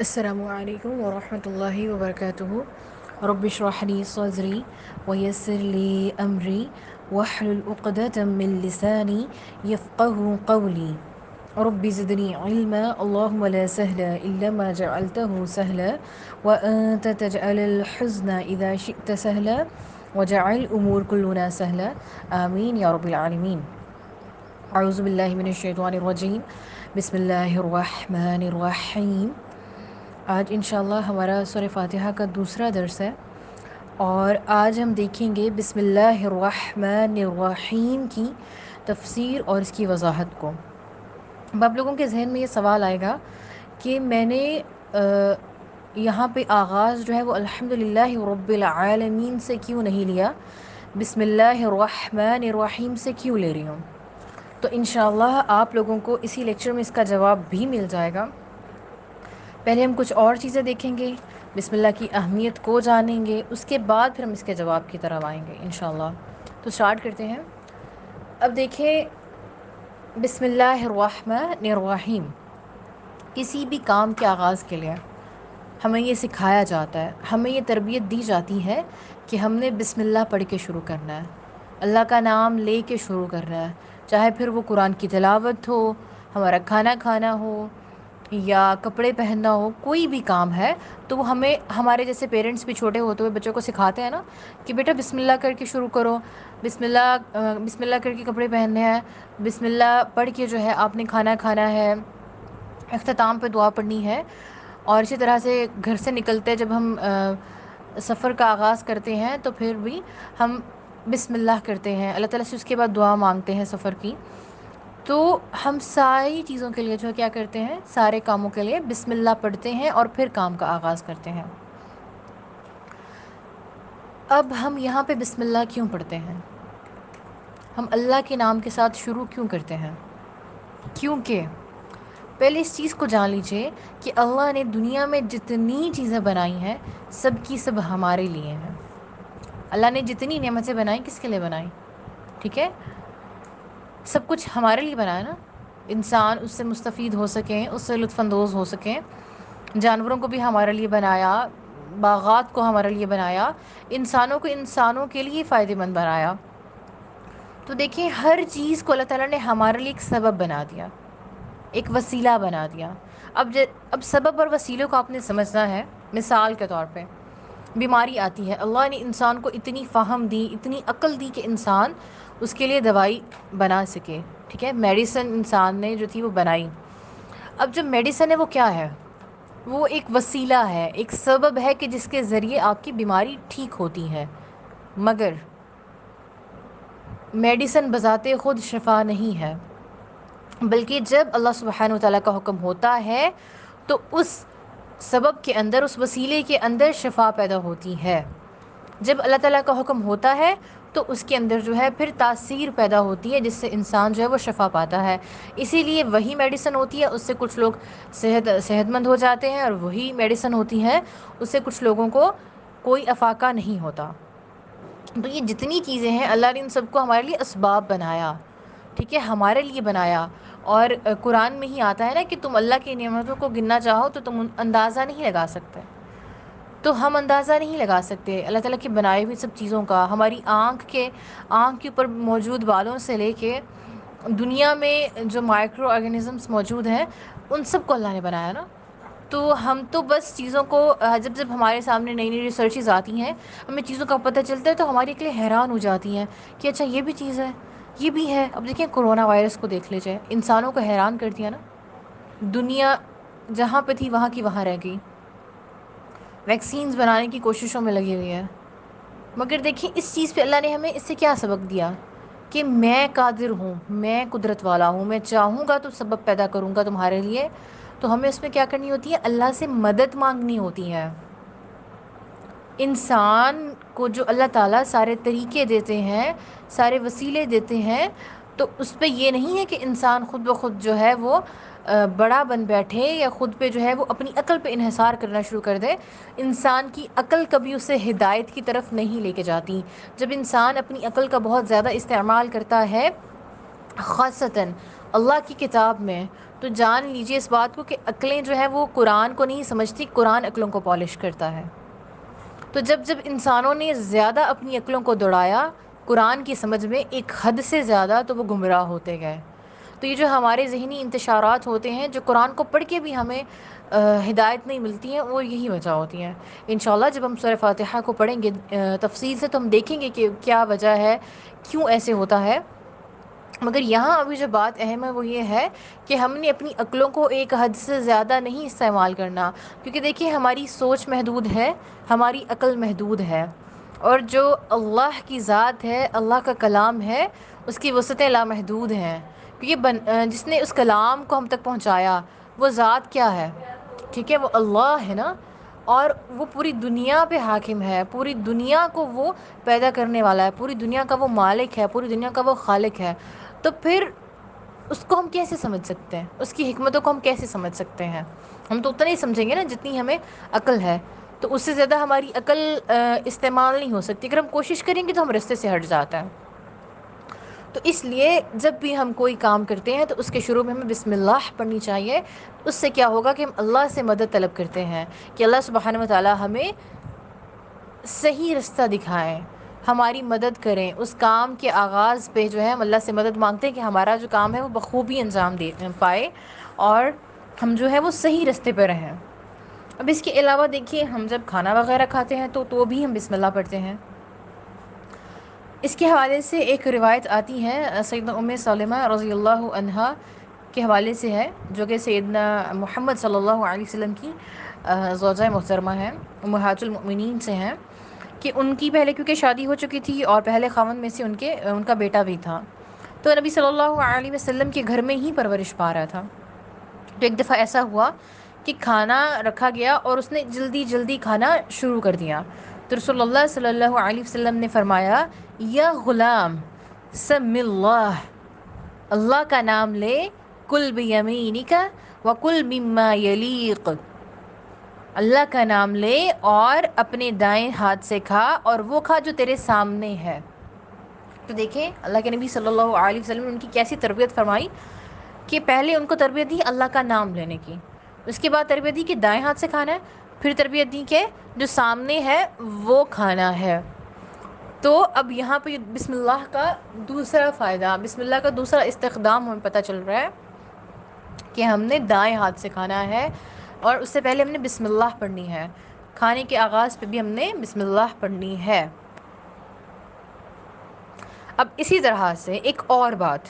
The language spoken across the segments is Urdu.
السلام علیکم ورحمۃ اللہ وبرکاتہ۔ رب اشرح لي صدری ويسر لي امری واحلل عقدة من لساني يفقه قولي رب زدني علما اللهم لا سهل الا ما جعلته سهلا وانت تجعل الحزن اذا شئت سهلا وجعل امور كلنا سهلا امين يا رب العالمين اعوذ باللہ من الشیطان الرجیم۔ بسم اللہ الرحمن الرحیم۔ آج انشاءاللہ ہمارا سورہ فاتحہ کا دوسرا درس ہے اور آج ہم دیکھیں گے بسم اللہ الرحمن الرحیم کی تفسیر اور اس کی وضاحت کو۔ اب آپ لوگوں کے ذہن میں یہ سوال آئے گا کہ میں نے یہاں پہ آغاز جو ہے وہ الحمد رب العالمین سے کیوں نہیں لیا؟ بسم اللہ الرحمن الرحیم سے کیوں لے رہی ہوں؟ تو انشاءاللہ آپ لوگوں کو اسی لیکچر میں اس کا جواب بھی مل جائے گا۔ پہلے ہم کچھ اور چیزیں دیکھیں گے، بسم اللہ کی اہمیت کو جانیں گے، اس کے بعد پھر ہم اس کے جواب کی طرف آئیں گے انشاءاللہ۔ تو سٹارٹ کرتے ہیں۔ اب دیکھیں، بسم اللہ الرحمن الرحیم۔ کسی بھی کام کے آغاز کے لیے ہمیں یہ سکھایا جاتا ہے، ہمیں یہ تربیت دی جاتی ہے کہ ہم نے بسم اللہ پڑھ کے شروع کرنا ہے۔ اللہ کا نام لے کے شروع کرنا ہے، چاہے پھر وہ قرآن کی تلاوت ہو، ہمارا کھانا کھانا ہو یا کپڑے پہننا ہو، کوئی بھی کام ہے، تو وہ ہمیں، ہمارے جیسے پیرنٹس بھی چھوٹے ہوتے ہوئے بچوں کو سکھاتے ہیں نا کہ بیٹا بسم اللہ کر کے شروع کرو۔ بسم اللہ بسم اللہ کر کے کپڑے پہننے ہیں۔ بسم اللہ پڑھ کے جو ہے آپ نے کھانا کھانا ہے، اختتام پہ دعا پڑھنی ہے۔ اور اسی طرح سے گھر سے نکلتے جب ہم سفر کا آغاز کرتے ہیں، تو پھر بھی ہم بسم اللہ کرتے ہیں۔ اللہ تعالیٰ سے اس کے بعد دعا مانگتے ہیں سفر کی۔ تو ہم ساری چیزوں کے لیے جو کیا کرتے ہیں؟ سارے کاموں کے لیے بسم اللہ پڑھتے ہیں اور پھر کام کا آغاز کرتے ہیں۔ اب ہم یہاں پہ بسم اللہ کیوں پڑھتے ہیں؟ ہم اللہ کے نام کے ساتھ شروع کیوں کرتے ہیں؟ کیونکہ پہلے اس چیز کو جان لیجیے کہ اللہ نے دنیا میں جتنی چیزیں بنائی ہیں، سب کی سب ہمارے لیے ہیں۔ اللہ نے جتنی نعمتیں بنائیں کس کے لیے بنائیں ٹھیک ہے؟ سب کچھ ہمارے لیے بنایا نا۔ انسان اس سے مستفید ہو سکیں اس سے لطف اندوز ہو سکیں جانوروں کو بھی ہمارے لیے بنایا، باغات کو ہمارے لیے بنایا، انسانوں کو انسانوں کے لیے فائدہ مند بنایا۔ تو دیکھیں، ہر چیز کو اللہ تعالیٰ نے ہمارے لیے ایک سبب بنا دیا، ایک وسیلہ بنا دیا۔ اب اب سبب اور وسیلوں کو آپ نے سمجھنا ہے، مثال کے طور پہ۔ بیماری آتی ہے۔ اللہ نے انسان کو اتنی فہم دی، اتنی عقل دی کہ انسان اس کے لیے دوائی بنا سکے۔ ٹھیک ہے؟ میڈیسن انسان نے جو تھی وہ بنائی۔ اب جو میڈیسن ہے وہ کیا ہے؟ وہ ایک وسیلہ ہے، ایک سبب ہے کہ جس کے ذریعے آپ کی بیماری ٹھیک ہوتی ہے۔ مگر میڈیسن بذات خود شفا نہیں ہے، بلکہ جب اللہ سبحانہ و تعالیٰ کا حکم ہوتا ہے تو اس سبب کے اندر اس وسیلے کے اندر شفا پیدا ہوتی ہے۔ جب اللہ تعالیٰ کا حکم ہوتا ہے، تو اس کے اندر جو ہے پھر تاثیر پیدا ہوتی ہے، جس سے انسان جو ہے وہ شفا پاتا ہے۔ اسی لیے وہی میڈیسن ہوتی ہے، اس سے کچھ لوگ صحت صحت مند ہو جاتے ہیں، اور وہی میڈیسن ہوتی ہے، اس سے کچھ لوگوں کو کوئی افاقہ نہیں ہوتا۔ تو یہ جتنی چیزیں ہیں، اللہ نے ان سب کو ہمارے لیے اسباب بنایا۔ ٹھیک ہے، ہمارے لیے بنایا۔ اور قرآن میں ہی آتا ہے نا کہ تم اللہ کی نعمتوں کو گننا چاہو تو تم اندازہ نہیں لگا سکتے۔ تو ہم اندازہ نہیں لگا سکتے اللہ تعالیٰ کی بنائی ہوئی سب چیزوں کا۔ ہماری آنکھ کے آنکھ کے اوپر موجود بالوں سے لے کے دنیا میں جو مائکرو آرگنزمس موجود ہیں، ان سب کو اللہ نے بنایا نا۔ تو ہم تو بس چیزوں کو، جب جب ہمارے سامنے نئی نئی ریسرچز آتی ہیں، ہمیں چیزوں کا پتہ چلتا ہے تو ہماری کے لیے حیران ہو جاتی ہیں کہ اچھا یہ بھی چیز ہے۔ یہ بھی ہے۔ اب دیکھیں کرونا وائرس کو دیکھ لیجیے انسانوں کو حیران کر دیا نا۔ دنیا جہاں پہ تھی وہاں کی وہاں رہ گئی۔ ویکسینز بنانے کی کوششوں میں لگی ہوئی ہے۔ مگر دیکھیں اس چیز پہ اللہ نے ہمیں اس سے کیا سبق دیا؟ کہ میں قادر ہوں، میں قدرت والا ہوں، میں چاہوں گا تو سبب پیدا کروں گا تمہارے لیے۔ تو ہمیں اس میں کیا کرنی ہوتی ہے؟ اللہ سے مدد مانگنی ہوتی ہے۔ انسان کو جو اللہ تعالیٰ سارے طریقے دیتے ہیں، سارے وسیلے دیتے ہیں، تو اس پہ یہ نہیں ہے کہ انسان خود بخود جو ہے وہ بڑا بن بیٹھے یا خود پہ جو ہے وہ اپنی عقل پہ انحصار کرنا شروع کر دے۔ انسان کی عقل کبھی اسے ہدایت کی طرف نہیں لے کے جاتی۔ جب انسان اپنی عقل کا بہت زیادہ استعمال کرتا ہے، خاصتاً اللہ کی کتاب میں، تو جان لیجیے اس بات کو کہ عقلیں جو ہیں وہ قرآن کو نہیں سمجھتی، قرآن عقلوں کو پالش کرتا ہے۔ تو جب جب انسانوں نے زیادہ اپنی عقلوں کو دوڑایا، قرآن کی سمجھ میں ایک حد سے زیادہ تو وہ گمراہ ہوتے گئے۔ تو یہ جو ہمارے ذہنی انتشارات ہوتے ہیں، جو قرآن کو پڑھ کے بھی ہمیں ہدایت نہیں ملتی ہیں، وہ یہی وجہ ہوتی ہیں۔ انشاءاللہ جب ہم سورہ فاتحہ کو پڑھیں گے تفصیل سے تو ہم دیکھیں گے کہ کیا وجہ ہے، کیوں ایسے ہوتا ہے۔ مگر یہاں ابھی جو بات اہم ہے وہ یہ ہے کہ ہم نے اپنی عقلوں کو ایک حد سے زیادہ نہیں استعمال کرنا، کیونکہ دیکھیے ہماری سوچ محدود ہے، ہماری عقل محدود ہے۔ اور جو اللہ کی ذات ہے، اللہ کا کلام ہے، اس کی وسعتیں لامحدود ہیں۔ کیونکہ بن، جس نے اس کلام کو ہم تک پہنچایا، وہ ذات کیا ہے؟ ٹھیک ہے، وہ اللہ ہے نا؟ اور وہ پوری دنیا پہ حاکم ہے۔ پوری دنیا کو وہ پیدا کرنے والا ہے۔ پوری دنیا کا وہ مالک ہے۔ پوری دنیا کا وہ خالق ہے۔ تو پھر اس کو ہم کیسے سمجھ سکتے ہیں؟ اس کی حکمتوں کو ہم کیسے سمجھ سکتے ہیں؟ ہم تو اتنا ہی سمجھیں گے نا جتنی ہمیں عقل ہے۔ تو اس سے زیادہ ہماری عقل استعمال نہیں ہو سکتی۔ اگر ہم کوشش کریں گے تو ہم رستے سے ہٹ جاتے ہیں۔ تو اس لیے جب بھی ہم کوئی کام کرتے ہیں تو اس کے شروع میں ہمیں بسم اللہ پڑھنی چاہیے۔ اس سے کیا ہوگا کہ ہم اللہ سے مدد طلب کرتے ہیں کہ اللہ سبحانہ و تعالیٰ ہمیں صحیح رستہ دکھائیں۔ ہماری مدد کریں، اس کام کے آغاز پہ جو ہے ہم اللہ سے مدد مانگتے ہیں کہ ہمارا جو کام ہے وہ بخوبی انجام دے پائے اور ہم جو ہے وہ صحیح رستے پہ رہیں۔ اب اس کے علاوہ دیکھیے، ہم جب کھانا وغیرہ کھاتے ہیں تو تو بھی ہم بسم اللہ پڑھتے ہیں۔ اس کے حوالے سے ایک روایت آتی ہے، سیدنا ام سلمہ رضی اللہ عنہا کے حوالے سے ہے، جو کہ سیدنا محمد صلی اللہ علیہ وسلم کی زوجہ محترمہ ہیں امہات المؤمنین سے ہیں۔ کہ ان کی پہلے کیونکہ شادی ہو چکی تھی اور پہلے خاون میں سے ان کے، ان کا بیٹا بھی تھا۔ تو نبی صلی اللہ علیہ وسلم کے گھر میں ہی پرورش پا رہا تھا۔ تو ایک دفعہ ایسا ہوا کہ کھانا رکھا گیا اور اس نے جلدی جلدی کھانا شروع کر دیا۔ تو رسول اللہ صلی اللہ علیہ وسلم نے فرمایا، یا غلام، سم اللہ اللہ کا نام لے، کل بیمینی کا و کل مما یلیق۔ اللہ کا نام لے اور اپنے دائیں ہاتھ سے کھا اور وہ کھا جو تیرے سامنے ہے۔ تو دیکھیں اللہ کے نبی صلی اللہ علیہ وسلم نے ان کی کیسی تربیت فرمائی کہ پہلے ان کو تربیت دی اللہ کا نام لینے کی، اس کے بعد تربیت دی کہ دائیں ہاتھ سے کھانا ہے، پھر تربیت دی کہ جو سامنے ہے وہ کھانا ہے۔ تو اب یہاں پہ بسم اللہ کا دوسرا فائدہ، بسم اللہ کا دوسرا استخدام ہمیں پتہ چل رہا ہے کہ ہم نے دائیں ہاتھ سے کھانا ہے۔ اور اس سے پہلے ہم نے بسم اللہ پڑھنی ہے۔ کھانے کے آغاز پہ بھی ہم نے بسم اللہ پڑھنی ہے۔ اب اسی طرح سے ایک اور بات۔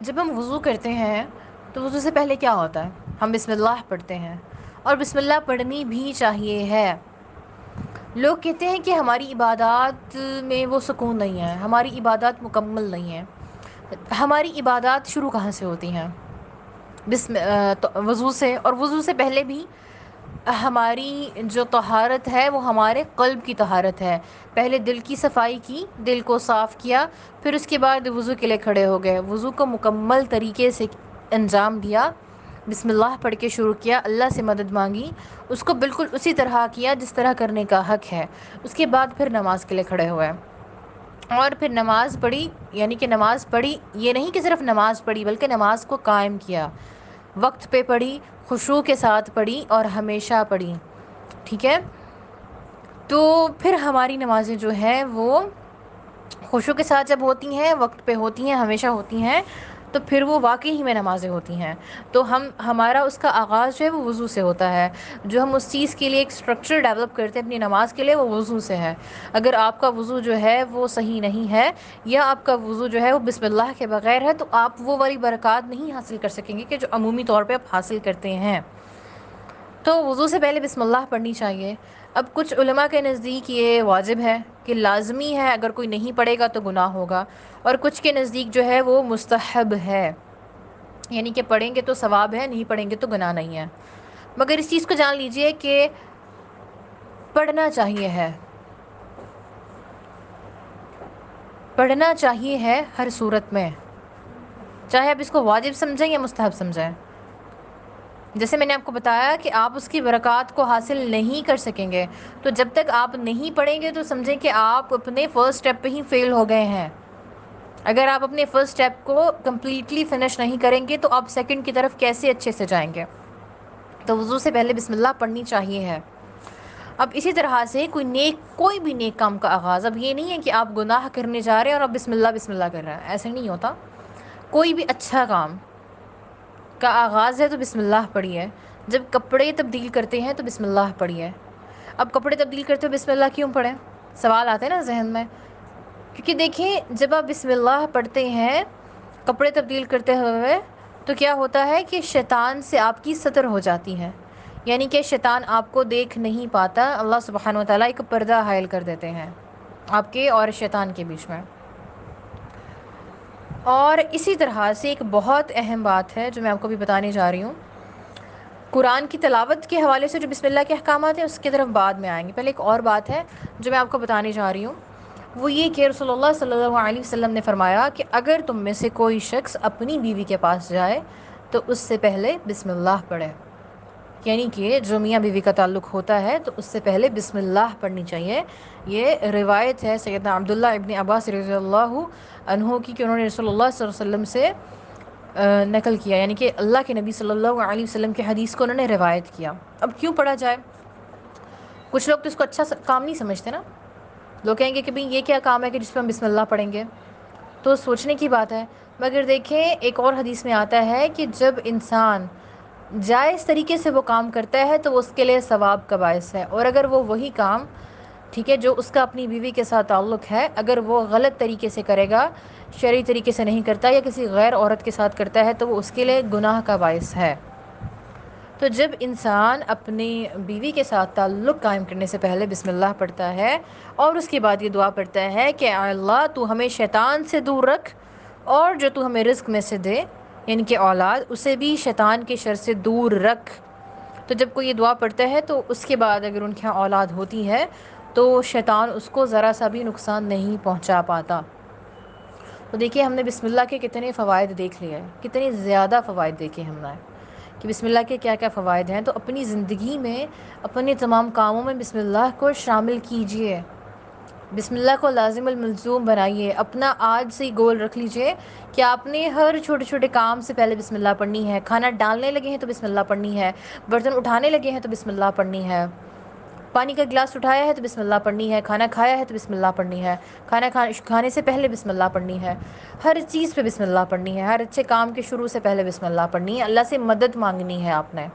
جب ہم وضو کرتے ہیں تو وضو سے پہلے کیا ہوتا ہے؟ ہم بسم اللہ پڑھتے ہیں۔ اور بسم اللہ پڑھنی بھی چاہیے ہے۔ لوگ کہتے ہیں کہ ہماری عبادات میں وہ سکون نہیں ہے، ہماری عبادات مکمل نہیں ہیں۔ ہماری عبادات شروع کہاں سے ہوتی ہیں؟ بسم وضو سے اور وضو سے پہلے بھی ہماری جو طہارت ہے، وہ ہمارے قلب کی طہارت ہے۔ پہلے دل کی صفائی کی، دل کو صاف کیا، پھر اس کے بعد وضو کے لیے کھڑے ہو گئے۔ وضو کو مکمل طریقے سے انجام دیا۔ بسم اللہ پڑھ کے شروع کیا، اللہ سے مدد مانگی۔ اس کو بالکل اسی طرح کیا جس طرح کرنے کا حق ہے۔ اس کے بعد پھر نماز کے لیے کھڑے ہوئے۔ اور پھر نماز پڑھی یعنی کہ نماز پڑھی، یہ نہیں کہ صرف نماز پڑھی، بلکہ نماز کو قائم کیا۔ وقت پہ پڑھی خوشو کے ساتھ پڑھی اور ہمیشہ پڑھی۔ ٹھیک ہے؟ تو پھر ہماری نمازیں جو ہیں وہ خوشو کے ساتھ جب ہوتی ہیں، وقت پہ ہوتی ہیں، ہمیشہ ہوتی ہیں تو پھر وہ واقعی ہی میں نمازیں ہوتی ہیں۔ تو ہم، ہمارا اس کا آغاز جو ہے وہ وضو سے ہوتا ہے۔ جو ہم اس چیز کے لیے ایک اسٹرکچر ڈیولپ کرتے ہیں اپنی نماز کے لیے، وہ وضو سے ہے۔ اگر آپ کا وضو جو ہے وہ صحیح نہیں ہے، یا آپ کا وضو جو ہے وہ بسم اللہ کے بغیر ہے، تو آپ وہ والی برکات نہیں حاصل کر سکیں گے کہ جو عمومی طور پہ آپ حاصل کرتے ہیں۔ تو وضو سے پہلے بسم اللہ پڑھنی چاہیے۔ اب کچھ علماء کے نزدیک یہ واجب ہے کہ لازمی ہے، اگر کوئی نہیں پڑھے گا تو گناہ ہوگا۔ اور کچھ کے نزدیک جو ہے وہ مستحب ہے۔ یعنی کہ پڑھیں گے تو ثواب ہے، نہیں پڑھیں گے تو گناہ نہیں ہے۔ مگر اس چیز کو جان لیجیے کہ پڑھنا چاہیے ہے۔ پڑھنا چاہیے ہے ہر صورت میں۔ چاہے آپ اس کو واجب سمجھیں یا مستحب سمجھیں۔ جیسے میں نے آپ کو بتایا کہ آپ اس کی برکات کو حاصل نہیں کر سکیں گے، تو جب تک آپ نہیں پڑھیں گے تو سمجھیں کہ آپ اپنے فرسٹ اسٹیپ پہ ہی فیل ہو گئے ہیں۔ اگر آپ اپنے فرسٹ اسٹیپ کو کمپلیٹلی فنش نہیں کریں گے تو آپ سیکنڈ کی طرف کیسے اچھے سے جائیں گے؟ تو وضو سے پہلے بسم اللہ پڑھنی چاہیے ہے۔ اب اسی طرح سے کوئی نیک، کوئی بھی نیک کام کا آغاز، اب یہ نہیں ہے کہ آپ گناہ کرنے جا رہے ہیں اور اب بسم اللہ بسم اللہ کر رہے ہیں ایسے نہیں ہوتا۔ کوئی بھی اچھا کام کا آغاز ہے تو بسم اللہ پڑھیے۔ جب کپڑے تبدیل کرتے ہیں تو بسم اللہ پڑھیے۔ اب کپڑے تبدیل کرتے ہوئے بسم اللہ کیوں پڑھیں؟ سوال آتے ہیں نا ذہن میں۔ کیونکہ دیکھیں، جب آپ بسم اللہ پڑھتے ہیں، کپڑے تبدیل کرتے ہوئے، تو کیا ہوتا ہے کہ شیطان سے آپ کی سطر ہو جاتی ہے۔ یعنی کہ شیطان آپ کو دیکھ نہیں پاتا، اللہ سبحانہ و تعالیٰ ایک پردہ حائل کر دیتے ہیں، آپ کے اور شیطان کے بیچ میں۔ اور اسی طرح سے ایک بہت اہم بات ہے جو میں آپ کو بھی بتانے جا رہی ہوں۔ قرآن کی تلاوت کے حوالے سے جو بسم اللہ کے احکامات ہیں، اس کی طرف بعد میں آئیں گے۔ پہلے ایک اور بات ہے جو میں آپ کو بتانے جا رہی ہوں۔ وہ یہ کہ رسول اللہ صلی اللہ علیہ وسلم نے فرمایا کہ اگر تم میں سے کوئی شخص اپنی بیوی کے پاس جائے، تو اس سے پہلے بسم اللہ پڑھے۔ یعنی کہ جو میاں بیوی کا تعلق ہوتا ہے، تو اس سے پہلے بسم اللہ پڑھنی چاہیے۔ یہ روایت ہے سیدنا عبداللہ ابن عباس رضی اللہ عنہ کی کہ انہوں نے رسول اللہ صلی اللہ علیہ وسلم سے نقل کیا۔ یعنی کہ اللہ کے نبی صلی اللہ علیہ وسلم کے حدیث کو انہوں نے روایت کیا۔ اب کیوں پڑھا جائے؟ کچھ لوگ تو اس کو اچھا کام نہیں سمجھتے نا۔ لوگ کہیں گے کہ بھئی یہ کیا کام ہے کہ جس پہ ہم بسم اللہ پڑھیں گے؟ تو سوچنے کی بات ہے۔ مگر دیکھیں، ایک اور حدیث میں آتا ہے کہ جب انسان جائز طریقے سے وہ کام کرتا ہے تو وہ اس کے لیے ثواب کا باعث ہے۔ اور اگر وہ وہی کام، ٹھیک ہے، جو اس کا اپنی بیوی کے ساتھ تعلق ہے، اگر وہ غلط طریقے سے کرے گا، شرعی طریقے سے نہیں کرتا یا کسی غیر عورت کے ساتھ کرتا ہے، تو وہ اس کے لیے گناہ کا باعث ہے۔ تو جب انسان اپنی بیوی کے ساتھ تعلق قائم کرنے سے پہلے بسم اللہ پڑھتا ہے اور اس کے بعد یہ دعا پڑھتا ہے کہ اللہ، تو ہمیں شیطان سے دور رکھ اور جو تو ہمیں رزق میں سے دے۔ یعنی کہ اولاد، اسے بھی شیطان کے شر سے دور رکھ۔ تو جب کوئی یہ دعا پڑھتا ہے تو اس کے بعد اگر ان کے یہاں اولاد ہوتی ہے تو شیطان اس کو ذرا سا بھی نقصان نہیں پہنچا پاتا۔ تو دیکھیے ہم نے بسم اللہ کے کتنے فوائد دیکھ لیے کتنے زیادہ فوائد دیکھے ہم نے۔ کہ بسم اللہ کے کیا کیا فوائد ہیں، تو اپنی زندگی میں، اپنے تمام کاموں میں بسم اللہ کو شامل کیجیے۔ بسم اللہ کو لازم الملزوم بنائیے۔ اپنا آج سے ہی گول رکھ لیجیے کہ آپ نے ہر چھوٹے چھوٹے کام سے پہلے بسم اللہ پڑھنی ہے۔ کھانا ڈالنے لگے ہیں تو بسم اللہ پڑھنی ہے۔ برتن اٹھانے لگے ہیں تو بسم اللہ پڑھنی ہے۔ پانی کا گلاس اٹھایا ہے تو بسم اللہ پڑھنی ہے۔ کھانا کھایا ہے تو بسم اللہ پڑھنی ہے۔ کھانا کھانے سے پہلے بسم اللہ پڑھنی ہے۔ ہر چیز پہ بسم اللہ پڑھنی ہے۔ ہر اچھے کام کے شروع سے پہلے بسم اللہ پڑھنی ہے۔ اللہ سے مدد مانگنی ہے آپ نے۔